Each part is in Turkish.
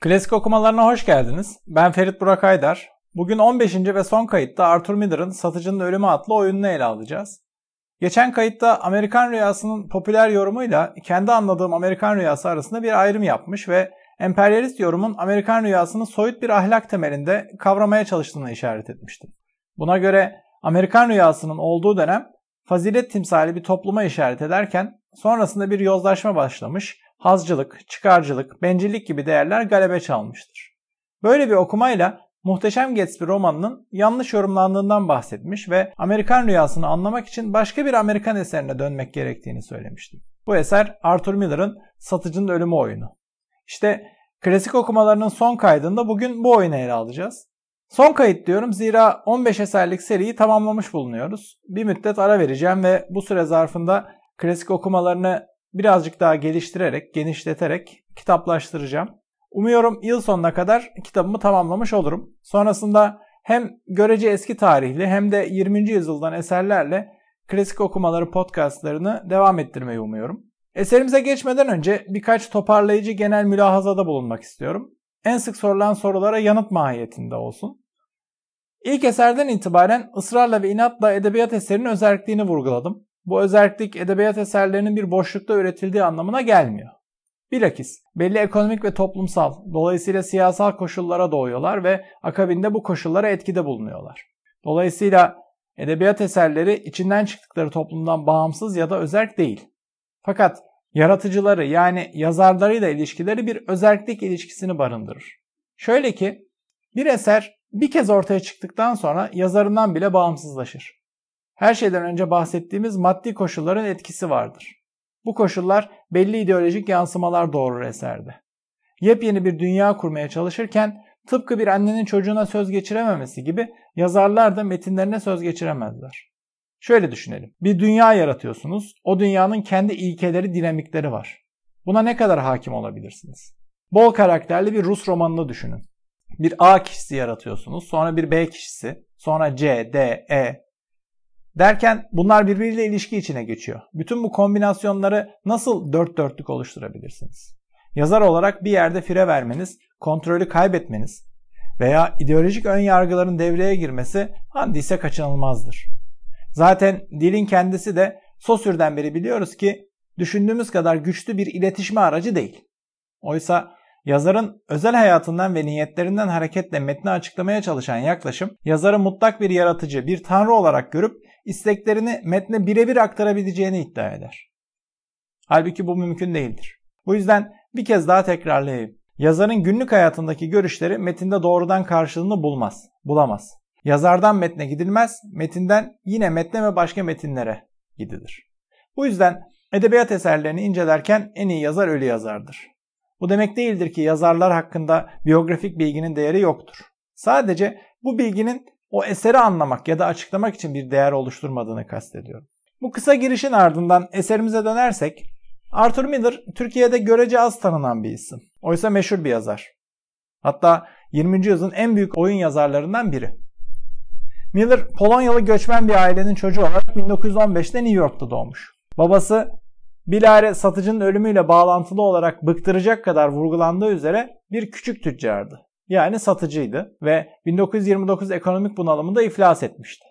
Klasik okumalarına hoş geldiniz. Ben Ferit Burak Aydar. Bugün 15. ve son kayıtta Arthur Miller'ın Satıcının Ölümü adlı oyununu ele alacağız. Geçen kayıtta Amerikan Rüyası'nın popüler yorumuyla kendi anladığım Amerikan Rüyası arasında bir ayrım yapmış ve emperyalist yorumun Amerikan Rüyası'nı soyut bir ahlak temelinde kavramaya çalıştığını işaret etmiştim. Buna göre Amerikan Rüyası'nın olduğu dönem fazilet timsali bir topluma işaret ederken sonrasında bir yozlaşma başlamış hazcılık, çıkarcılık, bencillik gibi değerler galebe çalmıştır. Böyle bir okumayla Muhteşem Gatsby romanının yanlış yorumlandığından bahsetmiş ve Amerikan rüyasını anlamak için başka bir Amerikan eserine dönmek gerektiğini söylemiştim. Bu eser Arthur Miller'ın Satıcının Ölümü oyunu. İşte klasik okumalarının son kaydında bugün bu oyunu ele alacağız. Son kayıt diyorum zira 15 eserlik seriyi tamamlamış bulunuyoruz. Bir müddet ara vereceğim ve bu süre zarfında klasik okumalarını birazcık daha geliştirerek, genişleterek kitaplaştıracağım. Umuyorum yıl sonuna kadar kitabımı tamamlamış olurum. Sonrasında hem görece eski tarihli hem de 20. yüzyıldan eserlerle klasik okumaları podcastlarını devam ettirmeyi umuyorum. Eserimize geçmeden önce birkaç toparlayıcı genel mülahazada bulunmak istiyorum. En sık sorulan sorulara yanıt mahiyetinde olsun. İlk eserden itibaren ısrarla ve inatla edebiyat eserinin özelliğini vurguladım bu özellik edebiyat eserlerinin bir boşlukta üretildiği anlamına gelmiyor. Bilakis belli ekonomik ve toplumsal, dolayısıyla siyasal koşullara doğuyorlar ve akabinde bu koşullara etkide bulunuyorlar. Dolayısıyla edebiyat eserleri içinden çıktıkları toplumdan bağımsız ya da özerk değil. Fakat yaratıcıları yani yazarlarıyla ilişkileri bir özerklik ilişkisini barındırır. Şöyle ki bir eser bir kez ortaya çıktıktan sonra yazarından bile bağımsızlaşır. Her şeyden önce bahsettiğimiz maddi koşulların etkisi vardır. Bu koşullar belli ideolojik yansımalar doğurur eserde. Yepyeni bir dünya kurmaya çalışırken tıpkı bir annenin çocuğuna söz geçirememesi gibi yazarlar da metinlerine söz geçiremezler. Şöyle düşünelim. Bir dünya yaratıyorsunuz. O dünyanın kendi ilkeleri, dinamikleri var. Buna ne kadar hakim olabilirsiniz? Bol karakterli bir Rus romanını düşünün. Bir A kişisi yaratıyorsunuz, sonra bir B kişisi, sonra C, D, E, Derken bunlar birbiriyle ilişki içine geçiyor. Bütün bu kombinasyonları nasıl dört dörtlük oluşturabilirsiniz? Yazar olarak bir yerde fire vermeniz, kontrolü kaybetmeniz veya ideolojik ön yargıların devreye girmesi handise kaçınılmazdır. Zaten dilin kendisi de Sosür'den beri biliyoruz ki düşündüğümüz kadar güçlü bir iletişme aracı değil. Oysa yazarın özel hayatından ve niyetlerinden hareketle metni açıklamaya çalışan yaklaşım yazarı mutlak bir yaratıcı, bir tanrı olarak görüp isteklerini metne birebir aktarabileceğini iddia eder. Halbuki bu mümkün değildir. Bu yüzden bir kez daha tekrarlayayım. Yazarın günlük hayatındaki görüşleri metinde doğrudan karşılığını bulmaz, bulamaz. Yazardan metne gidilmez, metinden yine metne ve başka metinlere gidilir. Bu yüzden edebiyat eserlerini incelerken en iyi yazar ölü yazardır. Bu demek değildir ki yazarlar hakkında biyografik bilginin değeri yoktur. Sadece bu bilginin o eseri anlamak ya da açıklamak için bir değer oluşturmadığını kastediyorum. Bu kısa girişin ardından eserimize dönersek, Arthur Miller Türkiye'de görece az tanınan bir isim. Oysa meşhur bir yazar. Hatta 20. yüzyılın en büyük oyun yazarlarından biri. Miller Polonyalı göçmen bir ailenin çocuğu olarak 1915'te New York'ta doğmuş. Babası bilare satıcının ölümüyle bağlantılı olarak bıktıracak kadar vurgulandığı üzere bir küçük tüccardı yani satıcıydı ve 1929 ekonomik bunalımında iflas etmişti.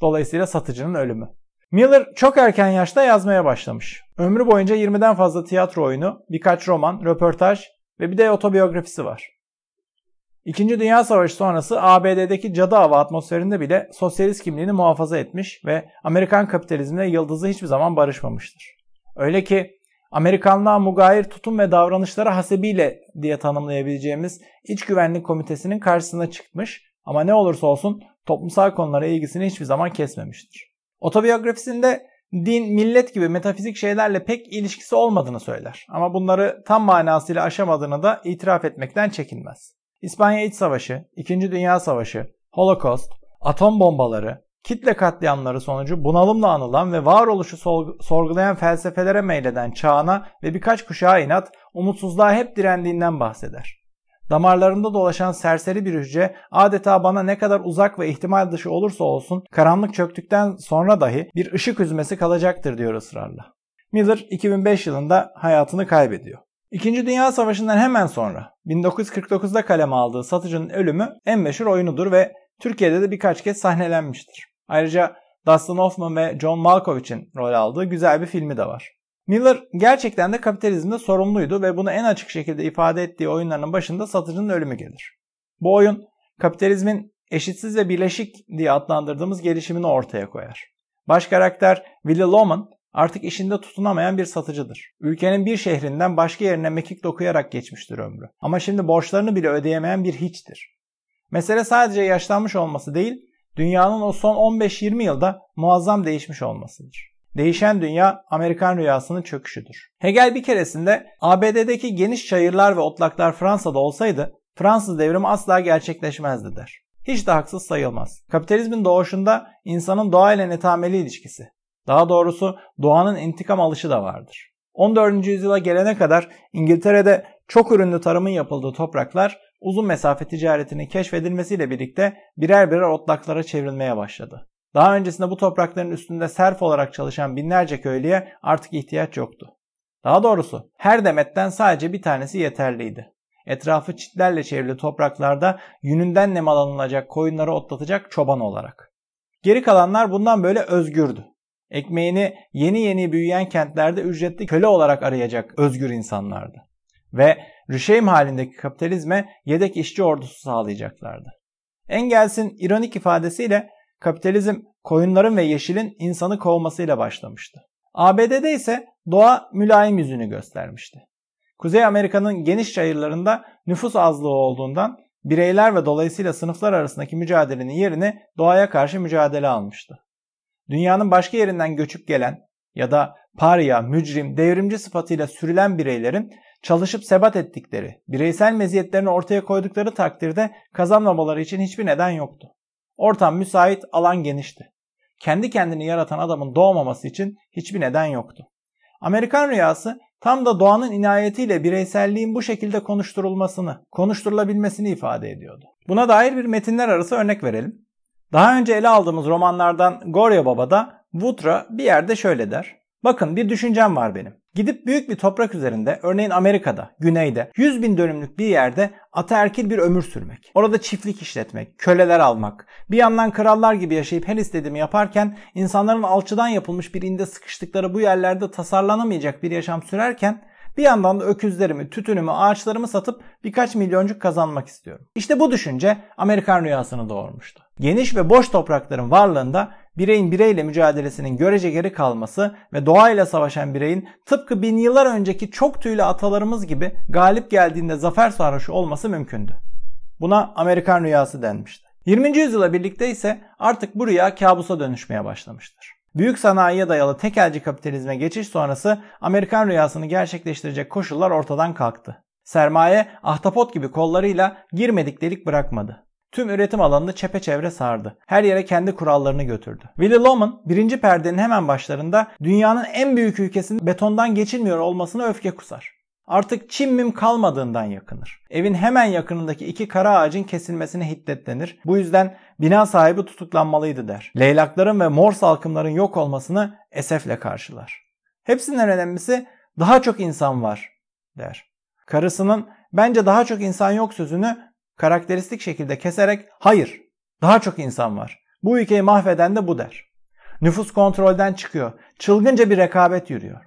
Dolayısıyla satıcının ölümü. Miller çok erken yaşta yazmaya başlamış. Ömrü boyunca 20'den fazla tiyatro oyunu, birkaç roman, röportaj ve bir de otobiyografisi var. İkinci Dünya Savaşı sonrası ABD'deki cadı hava atmosferinde bile sosyalist kimliğini muhafaza etmiş ve Amerikan kapitalizmine yıldızı hiçbir zaman barışmamıştır. Öyle ki Amerikanlığa mugayir tutum ve davranışları hasebiyle diye tanımlayabileceğimiz İç Güvenlik Komitesi'nin karşısına çıkmış ama ne olursa olsun toplumsal konulara ilgisini hiçbir zaman kesmemiştir. Otobiyografisinde din, millet gibi metafizik şeylerle pek ilişkisi olmadığını söyler ama bunları tam manasıyla aşamadığını da itiraf etmekten çekinmez. İspanya İç Savaşı, İkinci Dünya Savaşı, Holocaust, atom bombaları, kitle katliamları sonucu bunalımla anılan ve varoluşu sorgulayan felsefelere meyleden çağına ve birkaç kuşağa inat, umutsuzluğa hep direndiğinden bahseder. Damarlarında dolaşan serseri bir hücre adeta bana ne kadar uzak ve ihtimal dışı olursa olsun karanlık çöktükten sonra dahi bir ışık üzmesi kalacaktır diyor ısrarla. Miller 2005 yılında hayatını kaybediyor. İkinci Dünya Savaşı'ndan hemen sonra 1949'da kaleme aldığı Satıcı'nın ölümü en meşhur oyunudur ve Türkiye'de de birkaç kez sahnelenmiştir. Ayrıca Dustin Hoffman ve John Malkovich'in rol aldığı güzel bir filmi de var. Miller gerçekten de kapitalizmde sorumluydu ve bunu en açık şekilde ifade ettiği oyunlarının başında satıcının ölümü gelir. Bu oyun kapitalizmin eşitsiz ve birleşik diye adlandırdığımız gelişimini ortaya koyar. Baş karakter Willy Loman artık işinde tutunamayan bir satıcıdır. Ülkenin bir şehrinden başka yerine mekik dokuyarak geçmiştir ömrü. Ama şimdi borçlarını bile ödeyemeyen bir hiçtir. Mesele sadece yaşlanmış olması değil, dünyanın o son 15-20 yılda muazzam değişmiş olmasıdır. Değişen dünya Amerikan rüyasının çöküşüdür. Hegel bir keresinde ABD'deki geniş çayırlar ve otlaklar Fransa'da olsaydı Fransız devrimi asla gerçekleşmezdi der. Hiç de haksız sayılmaz. Kapitalizmin doğuşunda insanın doğayla netameli ilişkisi, daha doğrusu doğanın intikam alışı da vardır. 14. yüzyıla gelene kadar İngiltere'de çok ürünlü tarımın yapıldığı topraklar uzun mesafe ticaretinin keşfedilmesiyle birlikte birer birer otlaklara çevrilmeye başladı. Daha öncesinde bu toprakların üstünde serf olarak çalışan binlerce köylüye artık ihtiyaç yoktu. Daha doğrusu her demetten sadece bir tanesi yeterliydi. Etrafı çitlerle çevrili topraklarda yününden nemalanılacak koyunları otlatacak çoban olarak. Geri kalanlar bundan böyle özgürdü. Ekmeğini yeni yeni büyüyen kentlerde ücretli köle olarak arayacak özgür insanlardı. Ve rüşeym halindeki kapitalizme yedek işçi ordusu sağlayacaklardı. Engels'in ironik ifadesiyle kapitalizm koyunların ve yeşilin insanı kovmasıyla başlamıştı. ABD'de ise doğa mülayim yüzünü göstermişti. Kuzey Amerika'nın geniş çayırlarında nüfus azlığı olduğundan bireyler ve dolayısıyla sınıflar arasındaki mücadelenin yerini doğaya karşı mücadele almıştı. Dünyanın başka yerinden göçüp gelen ya da parya, mücrim, devrimci sıfatıyla sürülen bireylerin çalışıp sebat ettikleri, bireysel meziyetlerini ortaya koydukları takdirde kazanmamaları için hiçbir neden yoktu. Ortam müsait, alan genişti. Kendi kendini yaratan adamın doğmaması için hiçbir neden yoktu. Amerikan rüyası tam da doğanın inayetiyle bireyselliğin bu şekilde konuşturulmasını, konuşturulabilmesini ifade ediyordu. Buna dair bir metinler arası örnek verelim. Daha önce ele aldığımız romanlardan Gorya Baba'da Woodra bir yerde şöyle der. Bakın bir düşüncem var benim. Gidip büyük bir toprak üzerinde örneğin Amerika'da, güneyde 100 bin dönümlük bir yerde ataerkil bir ömür sürmek. Orada çiftlik işletmek, köleler almak, bir yandan krallar gibi yaşayıp her istediğimi yaparken insanların alçıdan yapılmış bir inde sıkıştıkları bu yerlerde tasarlanamayacak bir yaşam sürerken bir yandan da öküzlerimi, tütünümü, ağaçlarımı satıp birkaç milyoncuk kazanmak istiyorum. İşte bu düşünce Amerikan rüyasını doğurmuştu. Geniş ve boş toprakların varlığında bireyin bireyle mücadelesinin görece geri kalması ve doğayla savaşan bireyin tıpkı bin yıllar önceki çok tüylü atalarımız gibi galip geldiğinde zafer sarhoşu olması mümkündü. Buna Amerikan rüyası denmişti. 20. yüzyıla birlikte ise artık bu rüya kabusa dönüşmeye başlamıştır. Büyük sanayiye dayalı tekelci kapitalizme geçiş sonrası Amerikan rüyasını gerçekleştirecek koşullar ortadan kalktı. Sermaye ahtapot gibi kollarıyla girmedik delik bırakmadı. Tüm üretim alanını çepeçevre sardı. Her yere kendi kurallarını götürdü. Willy Loman birinci perdenin hemen başlarında dünyanın en büyük ülkesinin betondan geçilmiyor olmasına öfke kusar. Artık çimmim kalmadığından yakınır. Evin hemen yakınındaki iki kara ağacın kesilmesine hiddetlenir. Bu yüzden bina sahibi tutuklanmalıydı der. Leylakların ve mor salkımların yok olmasını esefle karşılar. Hepsinden önemlisi daha çok insan var der. Karısının bence daha çok insan yok sözünü karakteristik şekilde keserek hayır daha çok insan var. Bu ülkeyi mahveden de bu der. Nüfus kontrolden çıkıyor. Çılgınca bir rekabet yürüyor.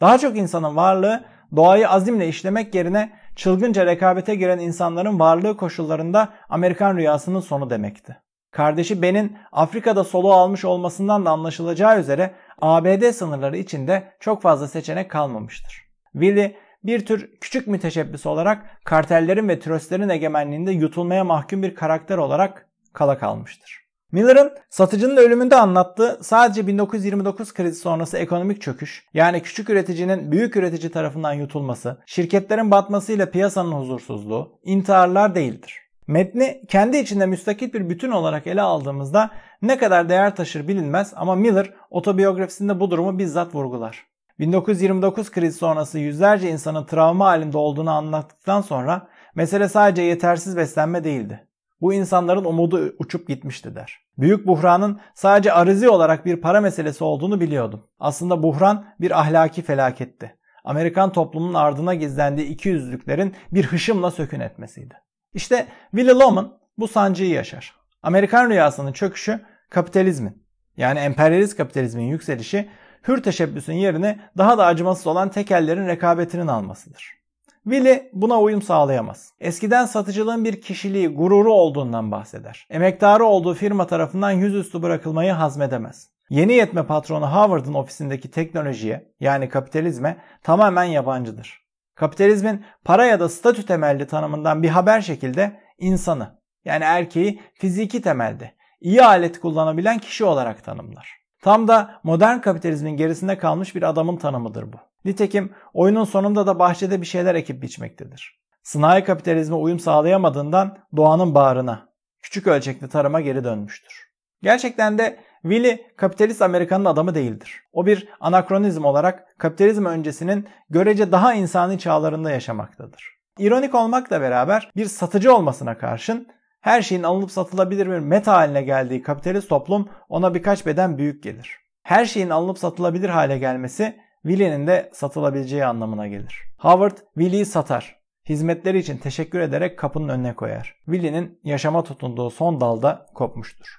Daha çok insanın varlığı doğayı azimle işlemek yerine çılgınca rekabete giren insanların varlığı koşullarında Amerikan rüyasının sonu demekti. Kardeşi Ben'in Afrika'da soluğu almış olmasından da anlaşılacağı üzere ABD sınırları içinde çok fazla seçenek kalmamıştır. Willy bir tür küçük müteşebbis olarak kartellerin ve tröstlerin egemenliğinde yutulmaya mahkum bir karakter olarak kala kalmıştır. Miller'ın satıcının ölümünde anlattığı sadece 1929 krizi sonrası ekonomik çöküş, yani küçük üreticinin büyük üretici tarafından yutulması, şirketlerin batmasıyla piyasanın huzursuzluğu, intiharlar değildir. Metni kendi içinde müstakil bir bütün olarak ele aldığımızda ne kadar değer taşır bilinmez ama Miller otobiyografisinde bu durumu bizzat vurgular. 1929 krizi sonrası yüzlerce insanın travma halinde olduğunu anlattıktan sonra mesele sadece yetersiz beslenme değildi. Bu insanların umudu uçup gitmişti der. Büyük buhranın sadece arizi olarak bir para meselesi olduğunu biliyordum. Aslında buhran bir ahlaki felaketti. Amerikan toplumunun ardına gizlendiği iki yüzlüklerin bir hışımla sökün etmesiydi. İşte Willy Loman bu sancıyı yaşar. Amerikan rüyasının çöküşü kapitalizmin yani emperyalist kapitalizmin yükselişi hür teşebbüsün yerini daha da acımasız olan tekellerin rekabetinin almasıdır. Willy buna uyum sağlayamaz. Eskiden satıcılığın bir kişiliği, gururu olduğundan bahseder. Emektarı olduğu firma tarafından yüzüstü bırakılmayı hazmedemez. Yeni yetme patronu Howard'ın ofisindeki teknolojiye yani kapitalizme tamamen yabancıdır. Kapitalizmin para ya da statü temelli tanımından bir haber şekilde insanı yani erkeği fiziki temelde iyi alet kullanabilen kişi olarak tanımlar. Tam da modern kapitalizmin gerisinde kalmış bir adamın tanımıdır bu. Nitekim oyunun sonunda da bahçede bir şeyler ekip biçmektedir. Sınai kapitalizme uyum sağlayamadığından doğanın bağrına, küçük ölçekli tarıma geri dönmüştür. Gerçekten de Willy kapitalist Amerika'nın adamı değildir. O bir anakronizm olarak kapitalizm öncesinin görece daha insani çağlarında yaşamaktadır. İronik olmakla beraber bir satıcı olmasına karşın her şeyin alınıp satılabilir bir meta haline geldiği kapitalist toplum ona birkaç beden büyük gelir. Her şeyin alınıp satılabilir hale gelmesi Willy'nin de satılabileceği anlamına gelir. Howard Willy'yi satar. Hizmetleri için teşekkür ederek kapının önüne koyar. Willy'nin yaşama tutunduğu son dalda kopmuştur.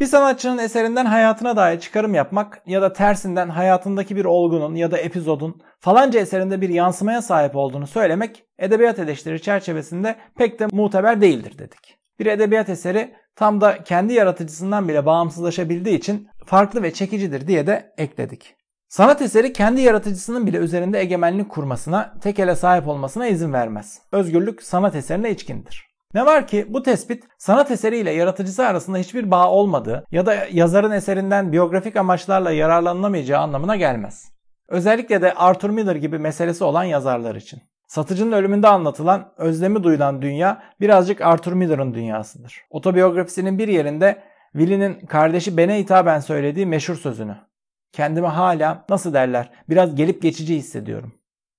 Bir sanatçının eserinden hayatına dair çıkarım yapmak ya da tersinden hayatındaki bir olgunun ya da epizodun falanca eserinde bir yansımaya sahip olduğunu söylemek edebiyat eleştiri çerçevesinde pek de muteber değildir dedik. Bir edebiyat eseri tam da kendi yaratıcısından bile bağımsızlaşabildiği için farklı ve çekicidir diye de ekledik. Sanat eseri kendi yaratıcısının bile üzerinde egemenlik kurmasına, tek ele sahip olmasına izin vermez. Özgürlük sanat eserine içkindir. Ne var ki bu tespit sanat eseriyle yaratıcısı arasında hiçbir bağ olmadığı ya da yazarın eserinden biyografik amaçlarla yararlanılamayacağı anlamına gelmez. Özellikle de Arthur Miller gibi meselesi olan yazarlar için. Satıcının ölümünde anlatılan, özlemi duyulan dünya birazcık Arthur Miller'ın dünyasıdır. Otobiyografisinin bir yerinde Willy'nin kardeşi Ben'e hitaben söylediği meşhur sözünü. Kendimi hala nasıl derler biraz gelip geçici hissediyorum.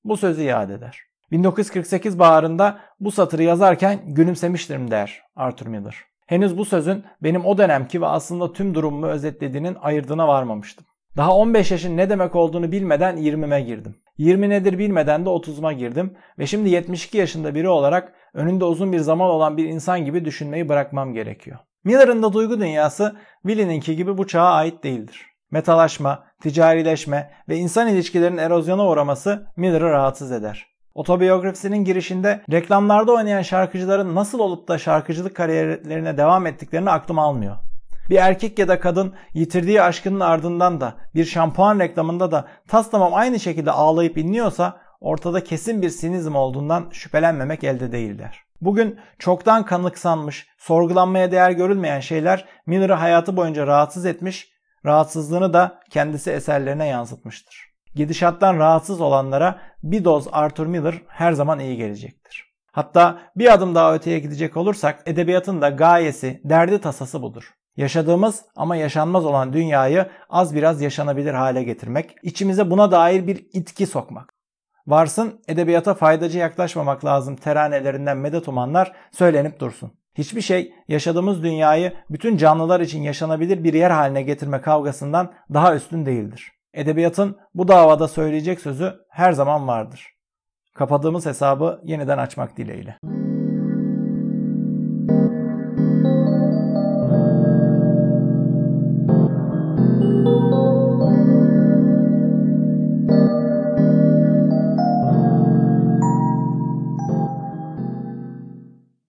Bu sözü iade eder. 1948 baharında bu satırı yazarken gülümsemiştim der Arthur Miller. Henüz bu sözün benim o dönemki ve aslında tüm durumumu özetlediğinin ayırdığına varmamıştım. Daha 15 yaşın ne demek olduğunu bilmeden 20'me girdim. 20 nedir bilmeden de 30'uma girdim ve şimdi 72 yaşında biri olarak önünde uzun bir zaman olan bir insan gibi düşünmeyi bırakmam gerekiyor. Miller'ın da duygu dünyası Willie'ninki gibi bu çağa ait değildir. Metalaşma, ticarileşme ve insan ilişkilerinin erozyona uğraması Miller'ı rahatsız eder. Otobiyografisinin girişinde reklamlarda oynayan şarkıcıların nasıl olup da şarkıcılık kariyerlerine devam ettiklerini aklım almıyor. Bir erkek ya da kadın yitirdiği aşkının ardından da bir şampuan reklamında da tas tamam aynı şekilde ağlayıp inliyorsa ortada kesin bir sinizm olduğundan şüphelenmemek elde değildir. Bugün çoktan kanıksanmış, sorgulanmaya değer görülmeyen şeyler Miller'ı hayatı boyunca rahatsız etmiş, rahatsızlığını da kendisi eserlerine yansıtmıştır. Gidişattan rahatsız olanlara bir doz Arthur Miller her zaman iyi gelecektir. Hatta bir adım daha öteye gidecek olursak edebiyatın da gayesi, derdi tasası budur. Yaşadığımız ama yaşanmaz olan dünyayı az biraz yaşanabilir hale getirmek, içimize buna dair bir itki sokmak. Varsın edebiyata faydacı yaklaşmamak lazım teranelerinden medet umanlar söylenip dursun. Hiçbir şey yaşadığımız dünyayı bütün canlılar için yaşanabilir bir yer haline getirme kavgasından daha üstün değildir. Edebiyatın bu davada söyleyecek sözü her zaman vardır. Kapadığımız hesabı yeniden açmak dileğiyle.